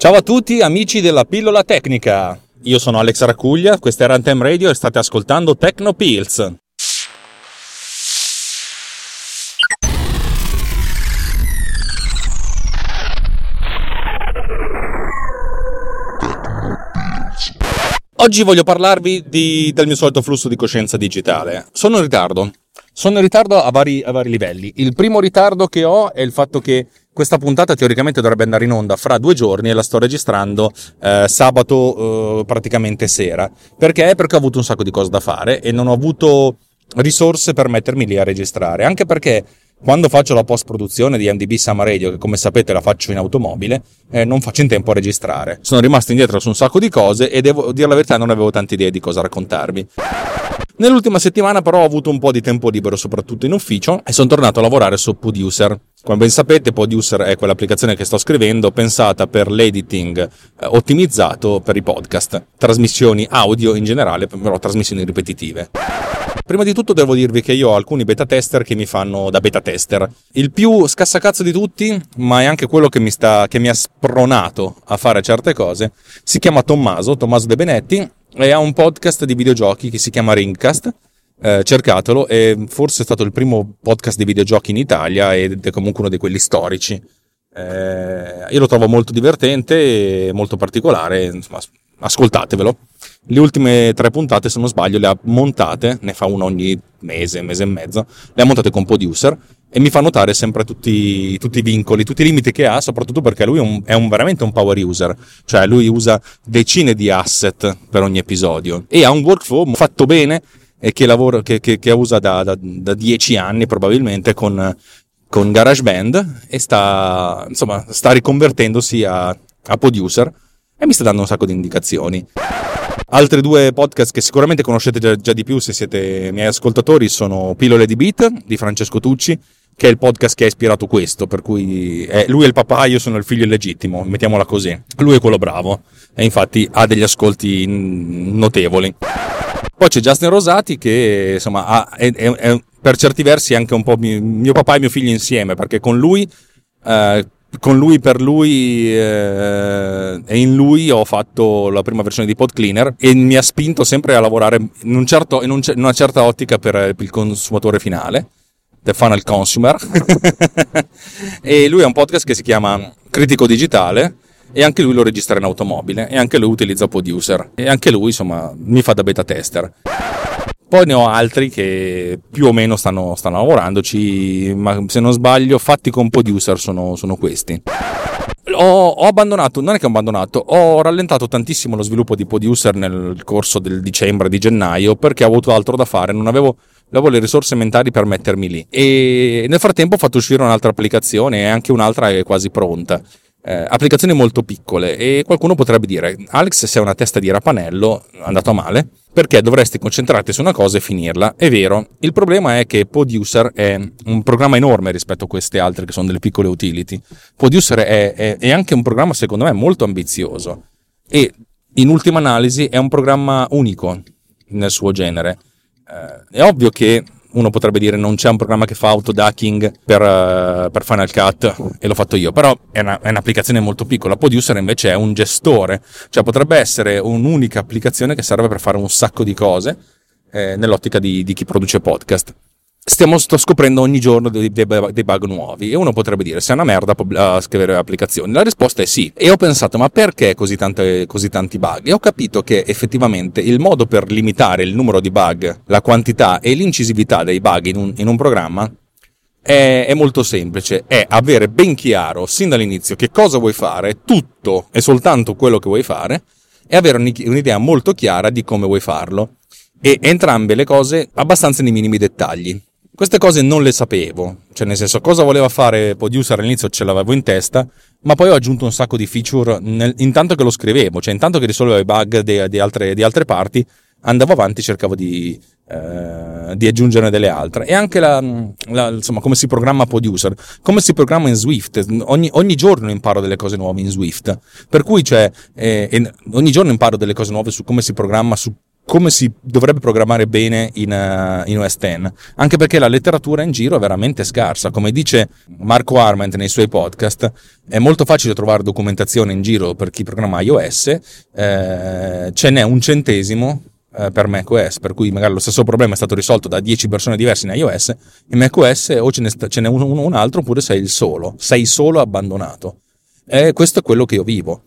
Ciao a tutti amici della pillola tecnica. Io sono Alex Racuglia, questa è Runtime Radio e state ascoltando Techno Pills. Oggi voglio parlarvi di, del mio solito flusso di coscienza digitale. Sono in ritardo. Sono in ritardo a vari, a vari livelli. Il primo ritardo che ho è il fatto che questa puntata teoricamente dovrebbe andare in onda fra due giorni e la sto registrando eh, sabato eh, praticamente sera. Perché? Perché ho avuto un sacco di cose da fare e non ho avuto risorse per mettermi lì a registrare. Anche perché quando faccio la post produzione di MDB Summer Radio, che come sapete la faccio in automobile, eh, non faccio in tempo a registrare. Sono rimasto indietro su un sacco di cose e devo dire la verità, non avevo tante idee di cosa raccontarvi. Nell'ultima settimana però ho avuto un po' di tempo libero, soprattutto in ufficio, e sono tornato a lavorare su Producer. Come ben sapete, Producer è quell'applicazione che sto scrivendo pensata per l'editing eh, ottimizzato per i podcast, trasmissioni audio in generale, però trasmissioni ripetitive. Prima di tutto devo dirvi che io ho alcuni beta tester che mi fanno da beta tester. Il più scassacazzo di tutti, ma è anche quello che mi, sta, che mi ha spronato a fare certe cose, si chiama Tommaso, Tommaso De Benetti, e ha un podcast di videogiochi che si chiama Ringcast. Eh, cercatelo, è forse stato il primo podcast di videogiochi in Italia ed è comunque uno di quelli storici. Eh, io lo trovo molto divertente e molto particolare, insomma, ascoltatevelo. Le ultime tre puntate, se non sbaglio, le ha montate, ne fa una ogni mese, mese e mezzo, le ha montate con Producer e mi fa notare sempre tutti, tutti, i vincoli, tutti i limiti che ha, soprattutto perché lui è, un, è un, veramente un power user, cioè lui usa decine di asset per ogni episodio e ha un workflow fatto bene e che, lavora, che, che, che usa da, da, da, dieci anni probabilmente con, con GarageBand e sta, insomma, sta riconvertendosi a, a producer e mi sta dando un sacco di indicazioni. Altri due podcast che sicuramente conoscete già, già, di più se siete miei ascoltatori sono Pillole di Beat di Francesco Tucci che è il podcast che ha ispirato questo, per cui è, lui è il papà, io sono il figlio illegittimo, mettiamola così. Lui è quello bravo e infatti ha degli ascolti notevoli. Poi c'è Justin Rosati che insomma ha, è, è, per certi versi anche un po' mio, mio, papà e mio figlio insieme, perché con lui, eh, con lui per lui eh, e in lui ho fatto la prima versione di Pod Cleaner e mi ha spinto sempre a lavorare in, un certo, in, un, in una certa ottica per il consumatore finale The Funnel Consumer. e lui ha un podcast che si chiama Critico Digitale e anche lui lo registra in automobile e anche lui utilizza Producer e anche lui insomma mi fa da beta tester. Poi ne ho altri che più o meno stanno, stanno lavorandoci, ma se non sbaglio, fatti con Producer sono, sono questi. Ho, ho, abbandonato, non è che ho abbandonato, ho rallentato tantissimo lo sviluppo di Producer nel corso del dicembre, di gennaio, perché ho avuto altro da fare, non avevo avevo le risorse mentali per mettermi lì. E nel frattempo ho fatto uscire un'altra applicazione e anche un'altra è quasi pronta. Eh, applicazioni molto piccole. E qualcuno potrebbe dire Alex sei una testa di rapanello andato a male perché dovresti concentrarti su una cosa e finirla. È vero. Il problema è che Producer è un programma enorme rispetto a queste altre che sono delle piccole utility. Producer è, è, è anche un programma secondo me molto ambizioso. E in ultima analisi è un programma unico nel suo genere. Eh, è ovvio che uno potrebbe dire non c'è un programma che fa autoducking per, uh, per Final Cut e l'ho fatto io, però è, una, è, un'applicazione molto piccola. Producer invece è un gestore, cioè potrebbe essere un'unica applicazione che serve per fare un sacco di cose eh, nell'ottica di, di chi produce podcast stiamo scoprendo ogni giorno dei, dei, dei, bug nuovi e uno potrebbe dire se è una merda uh, scrivere applicazioni la risposta è sì e ho pensato ma perché così, tante, così tanti bug e ho capito che effettivamente il modo per limitare il numero di bug la quantità e l'incisività dei bug in un, in un programma è, è, molto semplice, è avere ben chiaro sin dall'inizio che cosa vuoi fare, tutto e soltanto quello che vuoi fare, e avere un'idea molto chiara di come vuoi farlo. E entrambe le cose abbastanza nei minimi dettagli. Queste cose non le sapevo, cioè nel senso cosa voleva fare Producer all'inizio ce l'avevo in testa, ma poi ho aggiunto un sacco di feature nel, intanto che lo scrivevo, cioè intanto che risolvevo i bug di, altre, altre, parti, andavo avanti cercavo di, eh, di aggiungerne delle altre. E anche la, la, insomma, come si programma Producer, come si programma in Swift, ogni, ogni giorno imparo delle cose nuove in Swift, per cui cioè, eh, ogni giorno imparo delle cose nuove su come si programma su come si dovrebbe programmare bene in, uh, in, OS X, anche perché la letteratura in giro è veramente scarsa. Come dice Marco Arment nei suoi podcast, è molto facile trovare documentazione in giro per chi programma iOS, eh, ce n'è un centesimo eh, per macOS, per cui magari lo stesso problema è stato risolto da 10 persone diverse in iOS, in macOS o ce, ce n'è uno un altro oppure sei il solo, sei solo abbandonato. E questo è quello che io vivo.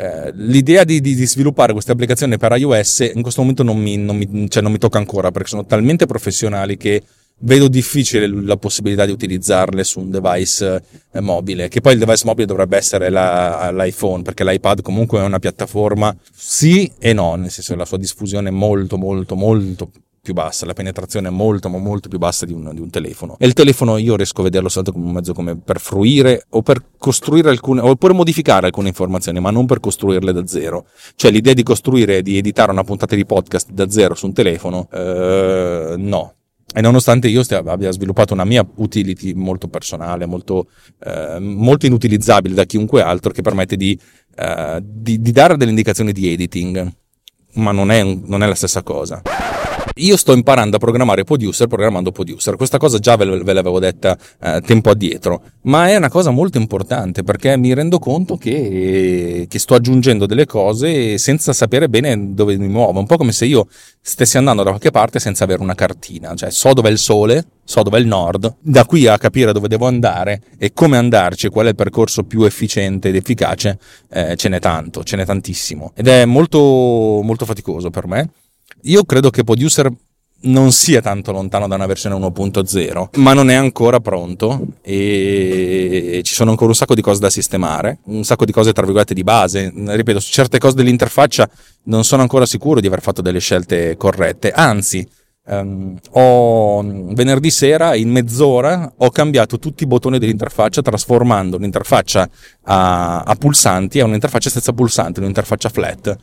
Eh, l'idea di, di, di, sviluppare queste applicazioni per iOS in questo momento non mi, non, mi, cioè non mi, tocca ancora perché sono talmente professionali che vedo difficile la possibilità di utilizzarle su un device eh, mobile, che poi il device mobile dovrebbe essere la, l'iPhone, perché l'iPad comunque è una piattaforma sì e no, nel senso che la sua diffusione è molto molto molto più bassa, la penetrazione è molto ma molto più bassa di un, di un, telefono. E il telefono io riesco a vederlo soltanto come un mezzo come per fruire o per costruire alcune, oppure modificare alcune informazioni, ma non per costruirle da zero. Cioè l'idea di costruire, di editare una puntata di podcast da zero su un telefono, eh, no. E nonostante io stia, abbia sviluppato una mia utility molto personale, molto, eh, molto inutilizzabile da chiunque altro, che permette di, eh, di, di dare delle indicazioni di editing, ma non è, non è la stessa cosa. Io sto imparando a programmare Producer programmando Producer. Questa cosa già ve, ve l'avevo detta eh, tempo addietro, ma è una cosa molto importante perché mi rendo conto che, che, sto aggiungendo delle cose senza sapere bene dove mi muovo. Un po' come se io stessi andando da qualche parte senza avere una cartina. Cioè, so dov'è il sole, so dov'è il nord, da qui a capire dove devo andare e come andarci, qual è il percorso più efficiente ed efficace, eh, ce n'è tanto, ce n'è tantissimo. Ed è molto, molto faticoso per me. Io credo che Producer non sia tanto lontano da una versione 1.0, ma non è ancora pronto e ci sono ancora un sacco di cose da sistemare, un sacco di cose tra virgolette di base. Ripeto, su certe cose dell'interfaccia non sono ancora sicuro di aver fatto delle scelte corrette, anzi, um, ho, venerdì sera in mezz'ora ho cambiato tutti i bottoni dell'interfaccia trasformando l'interfaccia a, a pulsanti a un'interfaccia senza pulsanti, un'interfaccia flat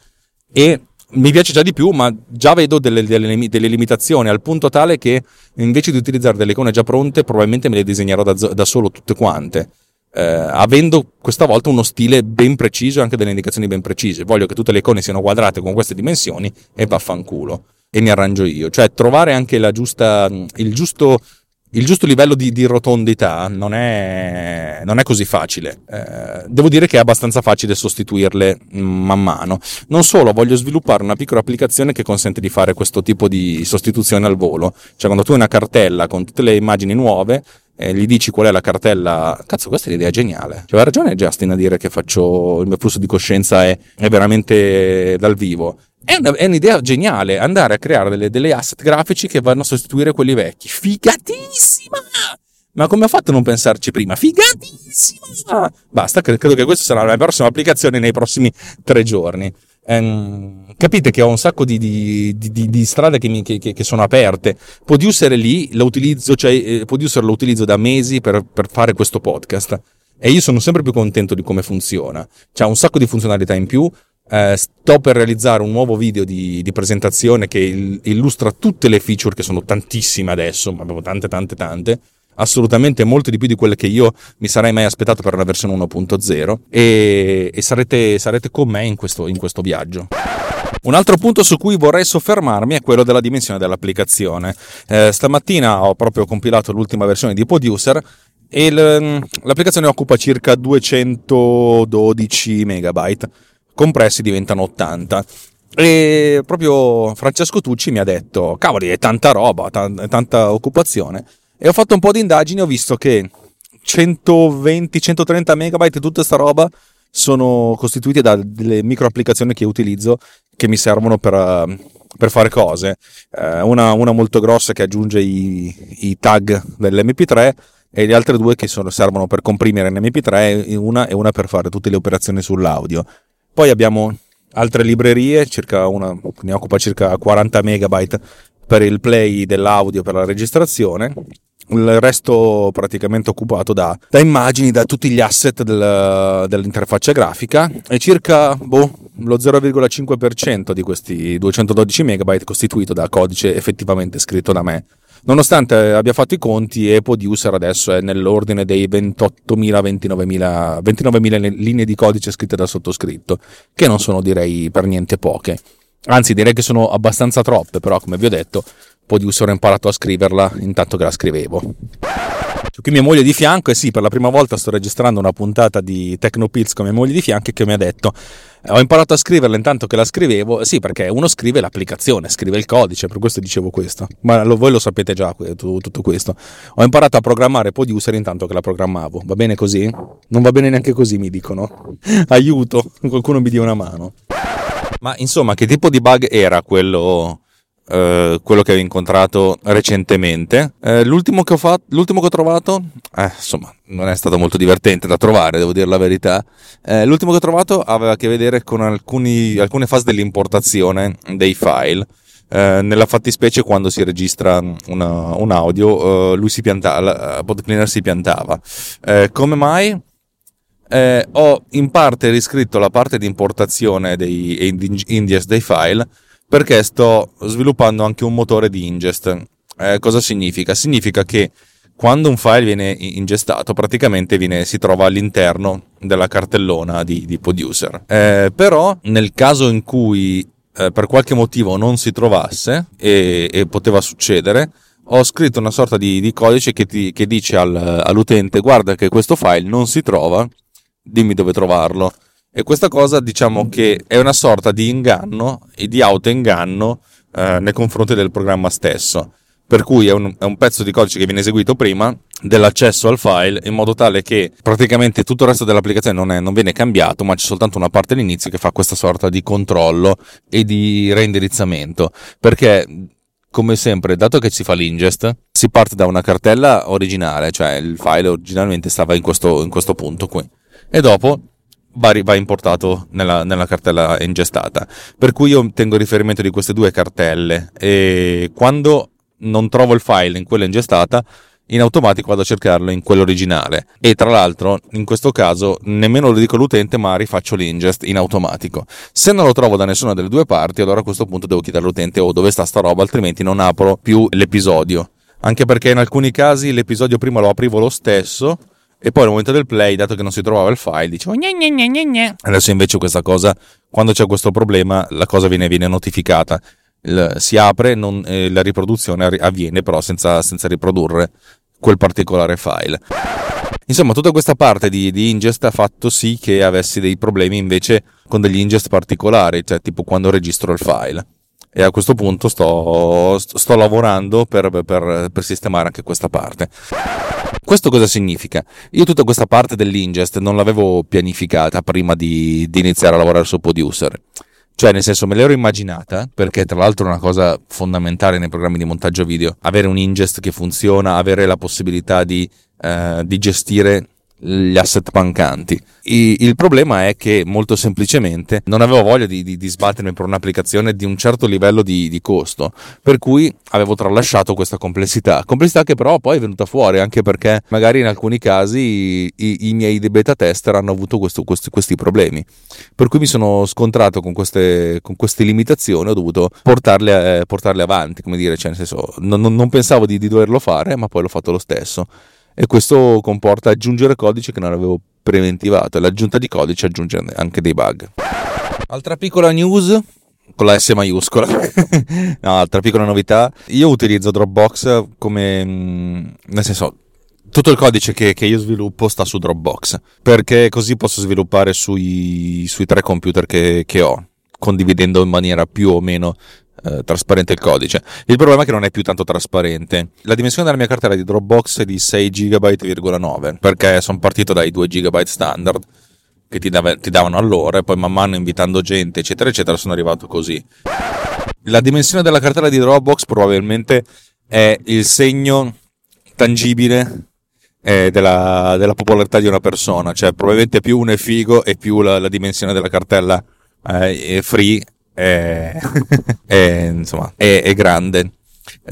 e mi piace già di più, ma già vedo delle, delle, delle, limitazioni al punto tale che invece di utilizzare delle icone già pronte, probabilmente me le disegnerò da, da solo tutte quante. Eh, avendo questa volta uno stile ben preciso e anche delle indicazioni ben precise. Voglio che tutte le icone siano quadrate con queste dimensioni e vaffanculo. E mi arrangio io. Cioè, trovare anche giusta, il giusto il giusto livello di, di rotondità non è, non è, così facile. Eh, devo dire che è abbastanza facile sostituirle man mano. Non solo, voglio sviluppare una piccola applicazione che consente di fare questo tipo di sostituzione al volo. Cioè, quando tu hai una cartella con tutte le immagini nuove, eh, gli dici qual è la cartella. Cazzo, questa è l'idea geniale. Cioè, ragione Justin a dire che faccio il mio flusso di coscienza è, è veramente dal vivo. È, una, è, un'idea geniale andare a creare delle, delle, asset grafici che vanno a sostituire quelli vecchi. Figatissima! Ma come ho fatto a non pensarci prima? Figatissima! Basta, credo che questa sarà la mia prossima applicazione nei prossimi tre giorni. Um, capite che ho un sacco di, di, di, di strade che, mi, che, che, sono aperte. Producer lì lo utilizzo, cioè eh, Producer lo utilizzo da mesi per, per fare questo podcast. E io sono sempre più contento di come funziona. C'ha un sacco di funzionalità in più, eh, sto per realizzare un nuovo video di, di presentazione che il, illustra tutte le feature che sono tantissime adesso, ma abbiamo tante tante tante, assolutamente molte di più di quelle che io mi sarei mai aspettato per la versione 1.0 e, e sarete, sarete, con me in questo, in questo viaggio. Un altro punto su cui vorrei soffermarmi è quello della dimensione dell'applicazione. Eh, stamattina ho proprio compilato l'ultima versione di Producer e l'applicazione occupa circa 212 megabyte compressi diventano 80. E proprio Francesco Tucci mi ha detto, cavoli, è tanta roba, t- tanta occupazione. E ho fatto un po' di indagini, ho visto che 120-130 megabyte e tutta questa roba sono costituiti da delle micro applicazioni che utilizzo che mi servono per, per fare cose. Eh, una, una, molto grossa che aggiunge i, i tag dell'MP3 e le altre due che sono, servono per comprimere l'MP3 una e una per fare tutte le operazioni sull'audio. Poi abbiamo altre librerie, una, ne occupa circa 40 megabyte per il play dell'audio per la registrazione. Il resto praticamente occupato da, da immagini, da tutti gli asset del, dell'interfaccia grafica e circa boh, lo 0,5% di questi 212 megabyte costituito da codice effettivamente scritto da me. Nonostante abbia fatto i conti, Epoducer adesso è nell'ordine dei 28.000-29.000 29.000 linee di codice scritte da sottoscritto, che non sono direi per niente poche. Anzi, direi che sono abbastanza troppe, però come vi ho detto, producer ho imparato a scriverla intanto che la scrivevo. Qui mia moglie di fianco e sì, per la prima volta sto registrando una puntata di Tecnopills con mia moglie di fianco che mi ha detto ho imparato a scriverla intanto che la scrivevo, sì perché uno scrive l'applicazione, scrive il codice, per questo dicevo questo, ma lo, voi lo sapete già tutto questo. Ho imparato a programmare Producer intanto che la programmavo, va bene così? Non va bene neanche così mi dicono, aiuto, qualcuno mi dia una mano. Ma insomma, che tipo di bug era quello Uh, quello che ho incontrato recentemente. Uh, l'ultimo, che ho fatto, l'ultimo che ho trovato, eh, insomma, non è stato molto divertente da trovare, devo dire la verità. Uh, l'ultimo che ho trovato aveva a che vedere con alcuni, alcune fasi dell'importazione dei file. nella fattispecie, quando si registra una, un audio, lui si piantava, PodCleaner si piantava. come mai? ho in parte riscritto la parte di importazione dei ingest dei file perché sto sviluppando anche un motore di ingest. Eh, cosa significa? Significa che quando un file viene ingestato, praticamente viene, si trova all'interno della cartellona di, di producer. Eh, però nel caso in cui eh, per qualche motivo non si trovasse, e, e, poteva succedere, ho scritto una sorta di, di codice che, ti, che dice al, all'utente guarda che questo file non si trova, dimmi dove trovarlo. E questa cosa diciamo che è una sorta di inganno e di autoinganno eh, nei confronti del programma stesso. Per cui è un, è un, pezzo di codice che viene eseguito prima dell'accesso al file in modo tale che praticamente tutto il resto dell'applicazione non, è, non viene cambiato, ma c'è soltanto una parte all'inizio che fa questa sorta di controllo e di reindirizzamento. Perché come sempre, dato che si fa l'ingest, si parte da una cartella originale, cioè il file originalmente stava in questo, in questo punto qui. E dopo va, va importato nella, nella, cartella ingestata. Per cui io tengo riferimento di queste due cartelle e quando non trovo il file in quella ingestata, in automatico vado a cercarlo in quello originale. E tra l'altro, in questo caso, nemmeno lo dico all'utente, ma rifaccio l'ingest in automatico. Se non lo trovo da nessuna delle due parti, allora a questo punto devo chiedere all'utente oh, dove sta sta roba, altrimenti non apro più l'episodio. Anche perché in alcuni casi l'episodio prima lo aprivo lo stesso e poi al momento del play, dato che non si trovava il file, dicevo gne gne gne gne Adesso invece questa cosa, quando c'è questo problema, la cosa viene, viene notificata. Il, si apre, non, eh, la riproduzione avviene però senza, senza, riprodurre quel particolare file. Insomma, tutta questa parte di, di ingest ha fatto sì che avessi dei problemi invece con degli ingest particolari, cioè tipo quando registro il file e a questo punto sto, sto lavorando per, per, per, sistemare anche questa parte. Questo cosa significa? Io tutta questa parte dell'ingest non l'avevo pianificata prima di, di iniziare a lavorare su Producer. Cioè, nel senso, me l'ero immaginata, perché tra l'altro è una cosa fondamentale nei programmi di montaggio video, avere un ingest che funziona, avere la possibilità di, eh, di gestire gli asset mancanti. Il problema è che molto semplicemente non avevo voglia di, di, di sbattermi per un'applicazione di un certo livello di, di, costo, per cui avevo tralasciato questa complessità. Complessità che però poi è venuta fuori anche perché magari in alcuni casi i, i, i miei beta tester hanno avuto questo, questi, questi, problemi. Per cui mi sono scontrato con queste, con queste limitazioni, ho dovuto portarle, eh, portarle avanti, come dire, cioè nel senso non, non pensavo di doverlo fare, ma poi l'ho fatto lo stesso e questo comporta aggiungere codice che non avevo preventivato e l'aggiunta di codice aggiunge anche dei bug. Altra piccola news con la S maiuscola. no, altra piccola novità. Io utilizzo Dropbox come mm, nel senso tutto il codice che, che, io sviluppo sta su Dropbox perché così posso sviluppare sui, sui tre computer che, che ho condividendo in maniera più o meno eh, trasparente il codice. Il problema è che non è più tanto trasparente. La dimensione della mia cartella di Dropbox è di 6 GB,9 perché sono partito dai 2 GB standard che ti, dava, ti davano allora e poi man mano invitando gente eccetera eccetera sono arrivato così. La dimensione della cartella di Dropbox probabilmente è il segno tangibile eh, della, della, popolarità di una persona, cioè probabilmente più uno è figo e più la, la dimensione della cartella eh, free è, è, insomma, è, è, grande.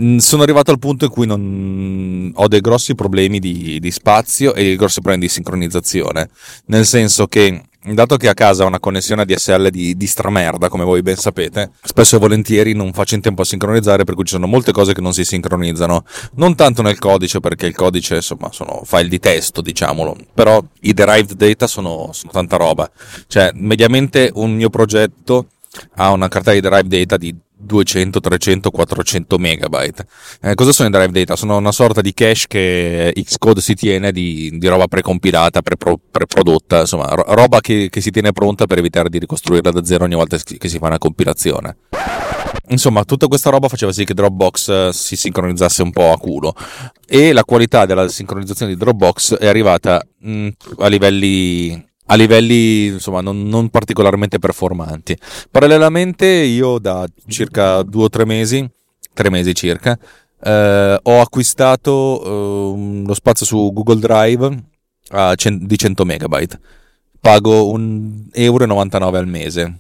Mm, sono arrivato al punto in cui non ho dei grossi problemi di, di spazio e dei grossi problemi di sincronizzazione. Nel senso che dato che a casa ho una connessione ADSL di, di stramerda, come voi ben sapete, spesso e volentieri non faccio in tempo a sincronizzare, per cui ci sono molte cose che non si sincronizzano. Non tanto nel codice, perché il codice, insomma, sono file di testo, diciamolo, però i derived data sono, sono tanta roba. Cioè, mediamente un mio progetto ha una cartella di drive data di 200, 300, 400 megabyte. Eh, cosa sono i drive data? Sono una sorta di cache che Xcode si tiene di, di roba precompilata, prepro, preprodotta, insomma, ro- roba che, che, si tiene pronta per evitare di ricostruirla da zero ogni volta che si fa una compilazione. Insomma, tutta questa roba faceva sì che Dropbox eh, si sincronizzasse un po' a culo e la qualità della sincronizzazione di Dropbox è arrivata mh, mm, a livelli a livelli insomma non, non, particolarmente performanti. Parallelamente io da circa due o tre mesi, tre mesi circa, eh, ho acquistato eh, lo spazio su Google Drive cent- di 100 megabyte. Pago 1,99 euro al mese.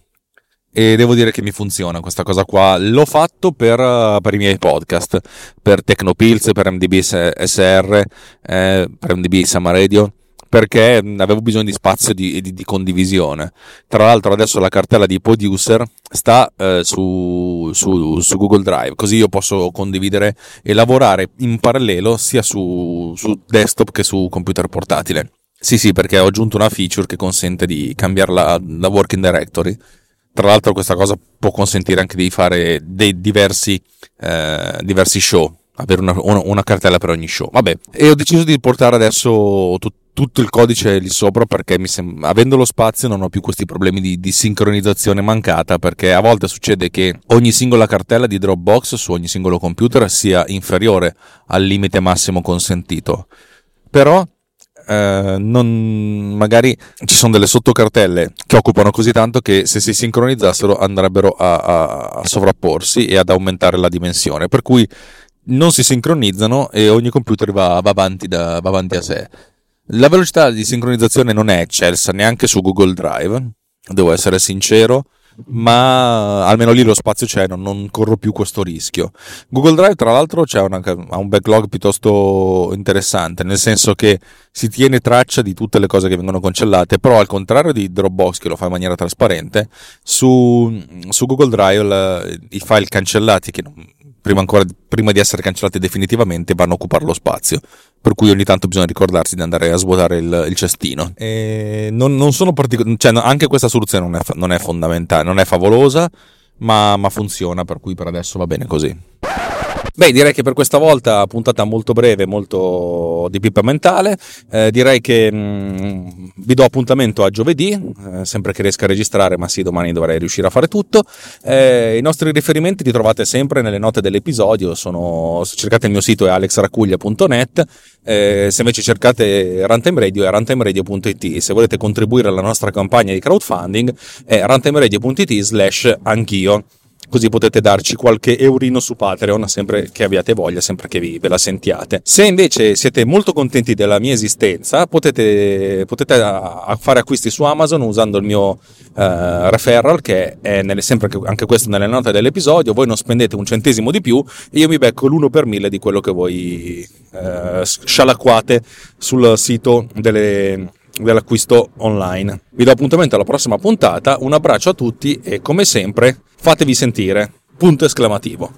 E devo dire che mi funziona questa cosa qua. L'ho fatto per, per i miei podcast, per Tecnopills, per MDB SR, eh, per MDB Sama Radio perché avevo bisogno di spazio di, di, di, condivisione. Tra l'altro adesso la cartella di producer sta eh, su, su, su, Google Drive, così io posso condividere e lavorare in parallelo sia su, su desktop che su computer portatile. Sì, sì, perché ho aggiunto una feature che consente di cambiare la, la working directory. Tra l'altro questa cosa può consentire anche di fare dei diversi, eh, diversi show, avere una, una, una, cartella per ogni show. Vabbè, e ho deciso di portare adesso tutto tutto il codice lì sopra perché mi sembra, avendo lo spazio non ho più questi problemi di, di, sincronizzazione mancata perché a volte succede che ogni singola cartella di Dropbox su ogni singolo computer sia inferiore al limite massimo consentito. Però eh, non, magari ci sono delle sottocartelle che occupano così tanto che se si sincronizzassero andrebbero a, a, a sovrapporsi e ad aumentare la dimensione per cui non si sincronizzano e ogni computer va, va, avanti, da, va avanti a sé la velocità di sincronizzazione non è eccelsa neanche su Google Drive, devo essere sincero, ma almeno lì lo spazio c'è, non, non corro più questo rischio. Google Drive, tra l'altro, una, ha un backlog piuttosto interessante, nel senso che si tiene traccia di tutte le cose che vengono cancellate, però al contrario di Dropbox che lo fa in maniera trasparente, su, su Google Drive i file cancellati che non, prima, ancora, prima di essere cancellati definitivamente, vanno a occupare lo spazio. Per cui ogni tanto bisogna ricordarsi di andare a svuotare il, il cestino. E non, non sono particolari, cioè, anche questa soluzione non è, non è fondamentale, non è favolosa, ma, ma funziona, per cui per adesso va bene così. Beh, direi che per questa volta puntata molto breve, molto di pipa mentale. Eh, direi che mh, mm, vi do appuntamento a giovedì, eh, sempre che riesca a registrare, ma sì, domani dovrei riuscire a fare tutto. Eh, I nostri riferimenti li trovate sempre nelle note dell'episodio. Sono, cercate il mio sito è alexracuglia.net. Eh, se invece cercate Runtime Radio è runtimeradio.it. Se volete contribuire alla nostra campagna di crowdfunding è runtimeradio.it slash anch'io così potete darci qualche eurino su Patreon sempre che abbiate voglia, sempre che vi, ve la sentiate. Se invece siete molto contenti della mia esistenza, potete, potete fare acquisti su Amazon usando il mio uh, referral, che è nelle, sempre anche questo nelle note dell'episodio. Voi non spendete un centesimo di più e io mi becco l'uno per mille di quello che voi uh, scialacquate sul sito delle dell'acquisto online. Vi do appuntamento alla prossima puntata, un abbraccio a tutti e come sempre fatevi sentire. Punto esclamativo.